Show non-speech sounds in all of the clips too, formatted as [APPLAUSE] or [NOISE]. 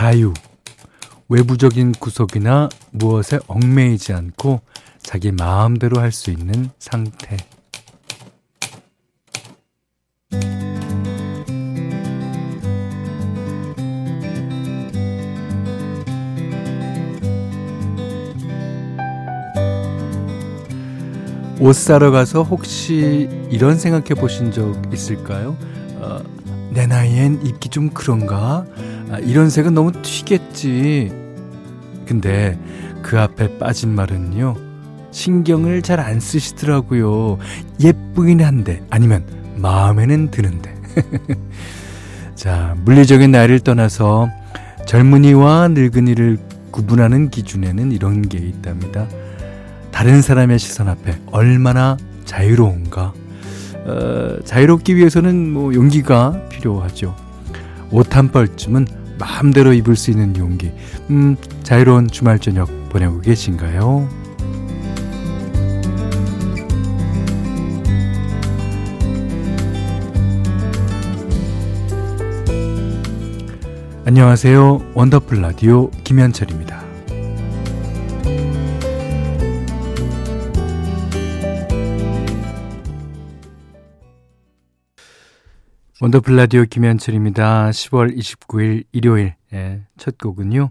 자유. 외부적인 구속이나 무엇에 얽매이지 않고 자기 마음대로 할 수 있는 상태. 옷 사러 가서 혹시 이런 생각해 보신 적 있을까요? 어, 내 나이엔 입기 좀 그런가? 아, 이런 색은 너무 튀겠지. 근데 그 앞에 빠진 말은요. 신경을 잘 안 쓰시더라고요. 예쁘긴 한데, 아니면 마음에는 드는데. [LAUGHS] 자, 물리적인 나이를 떠나서 젊은이와 늙은이를 구분하는 기준에는 이런 게 있답니다. 다른 사람의 시선 앞에 얼마나 자유로운가. 어, 자유롭기 위해서는 뭐 용기가 필요하죠. 옷 한 벌쯤은 마음대로 입을 수 있는 용기. 음, 자유로운 주말 저녁 보내고 계신가요? 안녕하세요. 원더풀 라디오 김현철입니다. 원더풀 라디오 김현철입니다. 10월 29일 일요일 예, 첫 곡은요.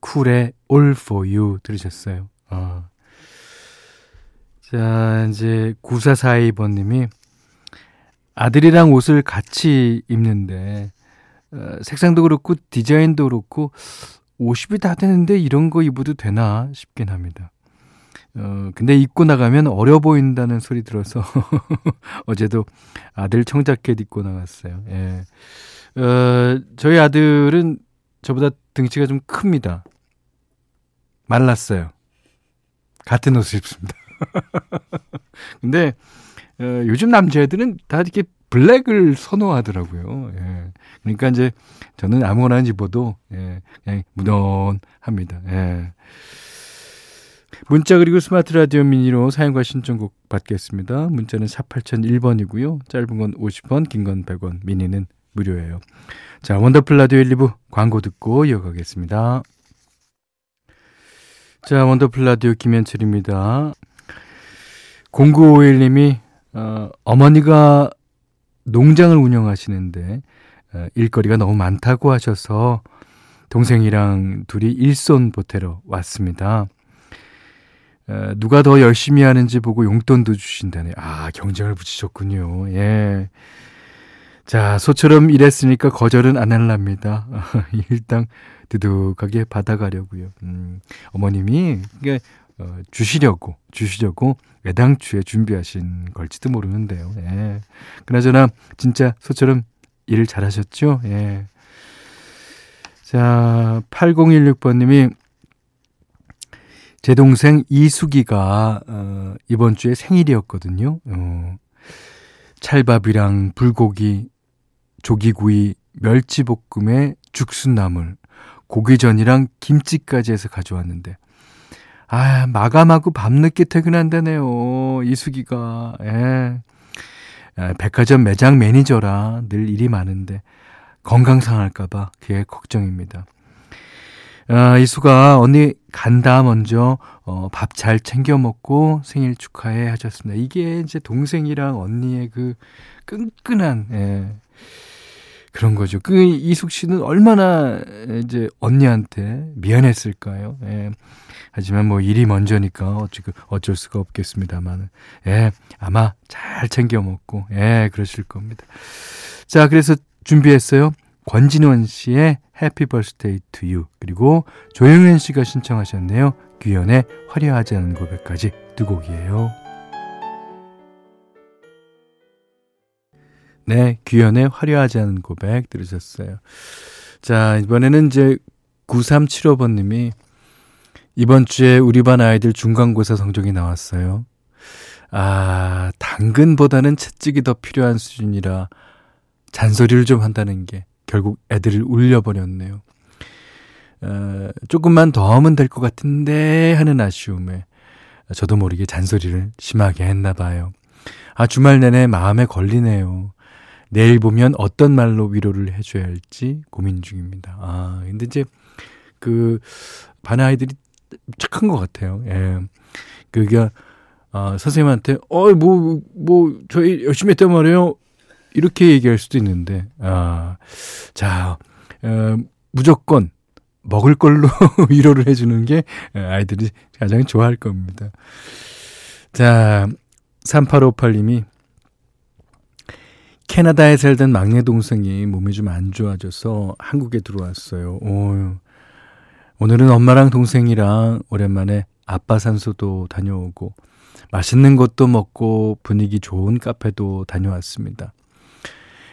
쿨의 All For You 들으셨어요. 어. 자, 이제 9442번님이 아들이랑 옷을 같이 입는데 어, 색상도 그렇고 디자인도 그렇고 50이 다 되는데 이런 거 입어도 되나 싶긴 합니다. 어, 근데 입고 나가면 어려 보인다는 소리 들어서 [LAUGHS] 어제도 아들 청자켓 입고 나갔어요. 예. 어, 저희 아들은 저보다 등치가 좀 큽니다. 말랐어요. 같은 옷을 입습니다. [LAUGHS] 근데 어, 요즘 남자애들은 다 이렇게 블랙을 선호하더라고요. 예. 그러니까 이제 저는 아무거나 입어도 예, 그냥 무던합니다. 예. 문자 그리고 스마트 라디오 미니로 사용과 신청곡 받겠습니다. 문자는 4 8001번이고요. 짧은 건 50원, 긴 건 100원, 미니는 무료예요. 자, Wonderful 라디오 1, 2부 광고 듣고 이어가겠습니다. 자, Wonderful 라디오 김현철입니다. 0951님이 어, 어머니가 농장을 운영하시는데 어, 일거리가 너무 많다고 하셔서 동생이랑 둘이 일손 보태러 왔습니다. 누가 더 열심히 하는지 보고 용돈도 주신다네. 아, 경쟁을 붙이셨군요. 예. 자, 소처럼 일했으니까 거절은 안 할랍니다. [LAUGHS] 일당 두둑하게 받아가려고요. 음, 어머님이 이게 어, 주시려고 주시려고 애당초에 준비하신 걸지도 모르는데요. 예. 그나저나 진짜 소처럼 일을 잘하셨죠? 예. 자, 8016번님이 제 동생 이수기가 어, 이번 주에 생일이었거든요. 어, 찰밥이랑 불고기, 조기구이, 멸치볶음에 죽순나물, 고기전이랑 김치까지 해서 가져왔는데 아 마감하고 밤늦게 퇴근한다네요. 이수기가 예. 아, 백화점 매장 매니저라 늘 일이 많은데 건강 상할까봐 그게 걱정입니다. 아, 이수가 언니 간다 먼저 어, 밥 잘 챙겨 먹고 생일 축하해 하셨습니다. 이게 이제 동생이랑 언니의 그 끈끈한 예. 그런 거죠. 그 이숙 씨는 얼마나 이제 언니한테 미안했을까요? 예. 하지만 뭐 일이 먼저니까 어찌 어쩔 수가 없겠습니다만, 예, 아마 잘 챙겨 먹고, 예, 그러실 겁니다. 자, 그래서 준비했어요. 권진원 씨의 Happy Birthday to You 그리고 조영현 씨가 신청하셨네요. 규현의 화려하지 않은 고백까지 두 곡이에요. 네, 규현의 화려하지 않은 고백 들으셨어요. 자, 이번에는 이제 9375번 님이 이번 주에 우리 반 아이들 중간고사 성적이 나왔어요. 아, 당근보다는 채찍이 더 필요한 수준이라 잔소리를 좀 한다는 게 결국 애들을 울려버렸네요. 어, 조금만 더 하면 될 것 같은데 하는 아쉬움에 저도 모르게 잔소리를 심하게 했나 봐요. 아, 주말 내내 마음에 걸리네요. 내일 보면 어떤 말로 위로를 해줘야 할지 고민 중입니다. 아, 근데 이제 그, 반 아이들이 착한 것 같아요. 예. 그게, 아, 선생님한테, 어, 뭐, 뭐, 저희 열심히 했단 말이에요. 이렇게 얘기할 수도 있는데, 아, 자, 어, 무조건 먹을 걸로 [LAUGHS] 위로를 해주는 게 아이들이 가장 좋아할 겁니다. 자, 3858님이 캐나다에 살던 막내 동생이 몸이 좀 안 좋아져서 한국에 들어왔어요. 오, 오늘은 엄마랑 동생이랑 오랜만에 아빠 산소도 다녀오고 맛있는 것도 먹고 분위기 좋은 카페도 다녀왔습니다.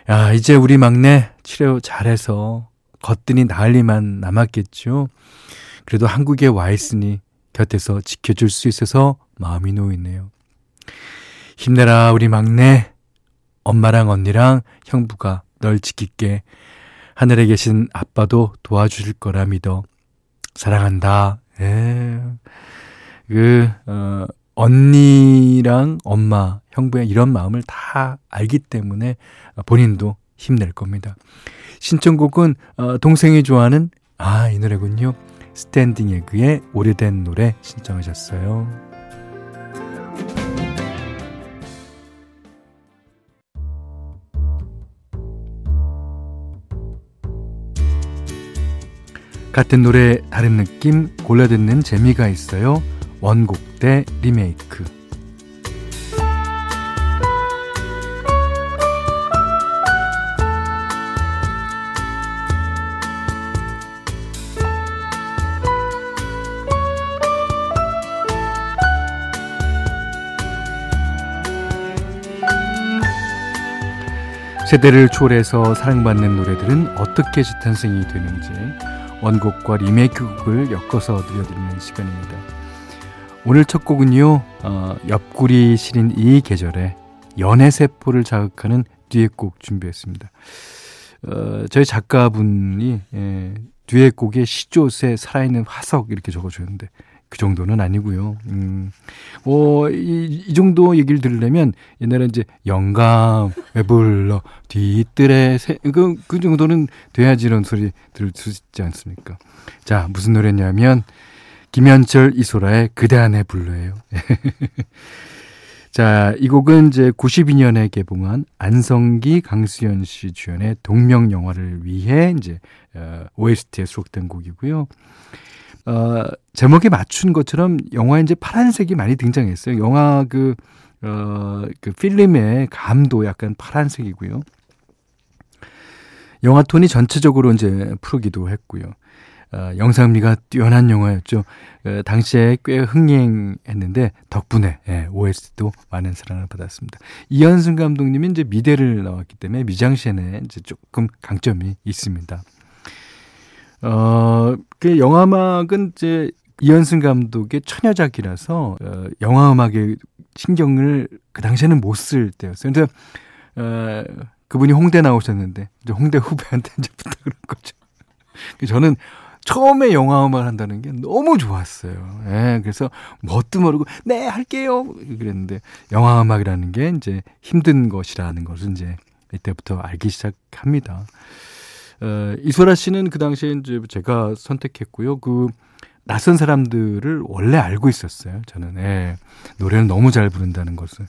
야, 이제 우리 막내 치료 잘해서 겉들이 나을리만 남았겠죠. 그래도 한국에 와 있으니 곁에서 지켜줄 수 있어서 마음이 놓이네요. 힘내라, 우리 막내. 엄마랑 언니랑 형부가 널 지킬게. 하늘에 계신 아빠도 도와주실 거라 믿어. 사랑한다. 예. 그, 어, 언니랑 엄마, 형부의 이런 마음을 다 알기 때문에 본인도 힘낼 겁니다. 신청곡은 어, 동생이 좋아하는 아, 이 노래군요. 스탠딩 에그의 오래된 노래 신청하셨어요. 같은 노래 다른 느낌 골라 듣는 재미가 있어요. 원곡 대 리메이크. 세대를 초월해서 사랑받는 노래들은 어떻게 재탄생이 되는지 원곡과 리메이크곡을 엮어서 들려드리는 시간입니다. 오늘 첫 곡은요, 어, 옆구리 시린 이 계절에 연애세포를 자극하는 듀엣곡 준비했습니다. 어, 저희 작가분이 예, 듀엣곡에 시조새 살아있는 화석 이렇게 적어주셨는데 그 정도는 아니고요. 음, 어, 이, 이 정도 얘기를 들으려면 옛날에 이제 영감 왜 불러 뒤뜰에 새, 그, 그 정도는 돼야지 이런 소리 들을 수 있지 않습니까? 자, 무슨 노래냐면 김현철 이소라의 그대 안에 불러예요. [LAUGHS] 자, 이 곡은 이제 92년에 개봉한 안성기 강수연 씨 주연의 동명 영화를 위해 이제 어, OST에 수록된 곡이고요. 어, 제목에 맞춘 것처럼 영화에 이제 파란색이 많이 등장했어요. 영화 그, 어, 그 필름의 감도 약간 파란색이고요. 영화 톤이 전체적으로 이제 푸르기도 했고요. 어, 영상미가 뛰어난 영화였죠. 어, 당시에 꽤 흥행했는데 덕분에 예, OST도 많은 사랑을 받았습니다. 이현승 감독님이 이제 미대를 나왔기 때문에 미장센에 이제 조금 강점이 있습니다. 어, 그 영화음악은 이제 이현승 감독의 처녀작이라서 어, 영화 음악에 신경을 그 당시에는 못 쓸 때였어요. 근데 어, 그분이 홍대 나오셨는데 이제 홍대 후배한테 이제 부탁을 한 거죠. [LAUGHS] 저는 처음에 영화 음악을 한다는 게 너무 좋았어요. 예, 그래서 뭣도 모르고 네 할게요 그랬는데 영화 음악이라는 게 이제 힘든 것이라는 것을 이제 이때부터 알기 시작합니다. 어, 이소라 씨는 그 당시에 이제 제가 선택했고요. 그 낯선 사람들을 원래 알고 있었어요. 저는 예, 노래를 너무 잘 부른다는 것을.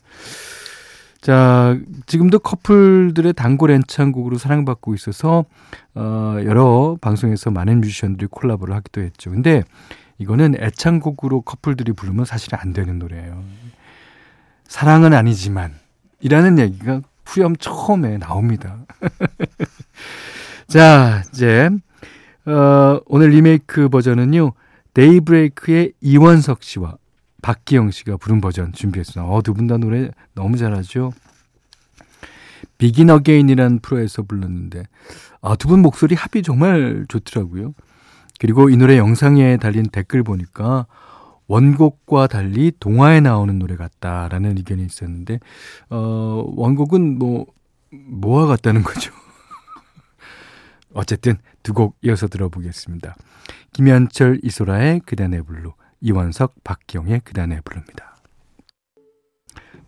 자, 지금도 커플들의 단골 엔창곡으로 사랑받고 있어서 어, 여러 방송에서 많은 뮤지션들이 콜라보를 하기도 했죠. 근데 이거는 애창곡으로 커플들이 부르면 사실 안 되는 노래예요. 사랑은 아니지만 이라는 얘기가 후렴 처음에 나옵니다. [LAUGHS] 자, 이제 어, 오늘 리메이크 버전은요. 데이브레이크의 이원석 씨와 박기영 씨가 부른 버전 준비했습니다. 어, 두 분 다 노래 너무 잘하죠. 비긴 어게인이라는 프로에서 불렀는데 아, 두 분 목소리 합이 정말 좋더라고요. 그리고 이 노래 영상에 달린 댓글 보니까 원곡과 달리 동화에 나오는 노래 같다라는 의견이 있었는데 어, 원곡은 뭐 뭐와 같다는 거죠. [LAUGHS] 어쨌든 두 곡 이어서 들어보겠습니다. 김현철 이소라의 그대 안의 블루, 이원석 박기영의 그대 안의 블루입니다.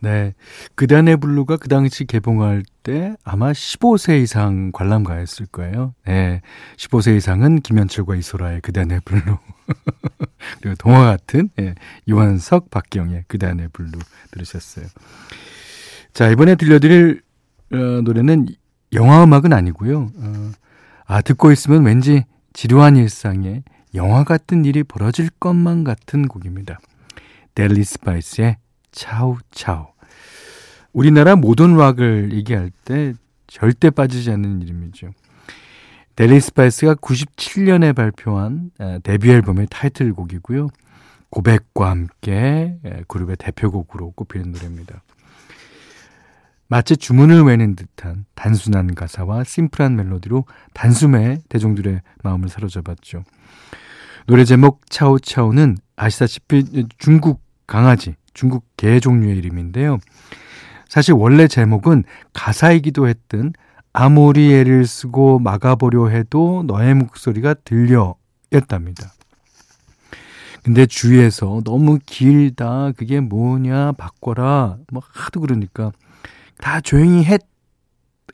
네. 그대 안의 블루가 그 당시 개봉할 때 아마 15세 이상 관람가였을 거예요. 네. 15세 이상은 김현철과 이소라의 그대 안의 블루. [LAUGHS] 그리고 동화 같은 예, 이원석, 박기영의 그대 안의 블루 들으셨어요. 자, 이번에 들려드릴 어, 노래는 영화 음악은 아니고요. 어, 아, 듣고 있으면 왠지 지루한 일상에 영화 같은 일이 벌어질 것만 같은 곡입니다. 델리 스파이스의 차우 차우. 우리나라 모던 락을 얘기할 때 절대 빠지지 않는 이름이죠. 델리 스파이스가 97년에 발표한 데뷔 앨범의 타이틀곡이고요. 고백과 함께 그룹의 대표곡으로 꼽히는 노래입니다. 마치 주문을 외는 듯한 단순한 가사와 심플한 멜로디로 단숨에 대중들의 마음을 사로잡았죠. 노래 제목 차우차우는 아시다시피 중국 강아지, 중국 개 종류의 이름인데요. 사실 원래 제목은 가사이기도 했던 아무리 애를 쓰고 막아보려 해도 너의 목소리가 들려 였답니다. 근데 주위에서 너무 길다, 그게 뭐냐, 바꿔라, 뭐 하도 그러니까 다 조용히 했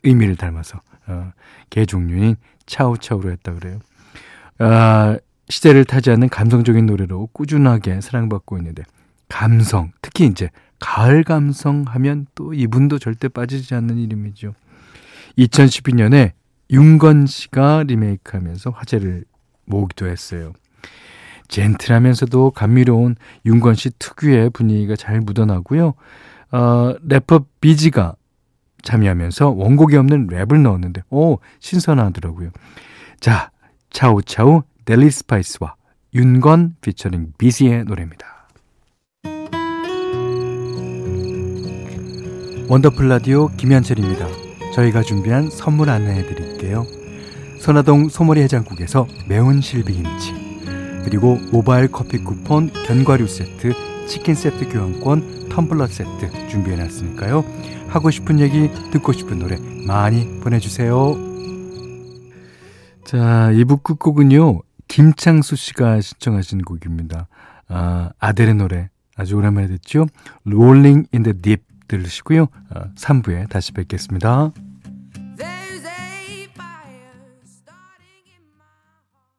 의미를 닮아서 어, 개 종류인 차우차우로 했다 그래요. 아, 시대를 타지 않는 감성적인 노래로 꾸준하게 사랑받고 있는데 감성, 특히 이제 가을 감성 하면 또 이분도 절대 빠지지 않는 이름이죠. 2012년에 윤건 씨가 리메이크하면서 화제를 모으기도 했어요. 젠틀하면서도 감미로운 윤건 씨 특유의 분위기가 잘 묻어나고요. 어, 래퍼 비지가 참여하면서 원곡에 없는 랩을 넣었는데, 오, 신선하더라고요. 자, 차우차우 델리 스파이스와 윤건 피처링 비지의 노래입니다. 원더풀 라디오 김현철입니다. 저희가 준비한 선물 안내해 드릴게요. 선화동 소머리 해장국에서 매운 실비김치 그리고 모바일 커피 쿠폰 견과류 세트 치킨 세트 교환권 텀블러 세트 준비해 놨으니까요. 하고 싶은 얘기, 듣고 싶은 노래 많이 보내주세요. 자, 2부 끝곡은요. 김창수 씨가 신청하신 곡입니다. 아, 아델의 노래 아주 오랜만에 듣죠. Rolling in the Deep 들으시고요. 3부에 어, 다시 뵙겠습니다.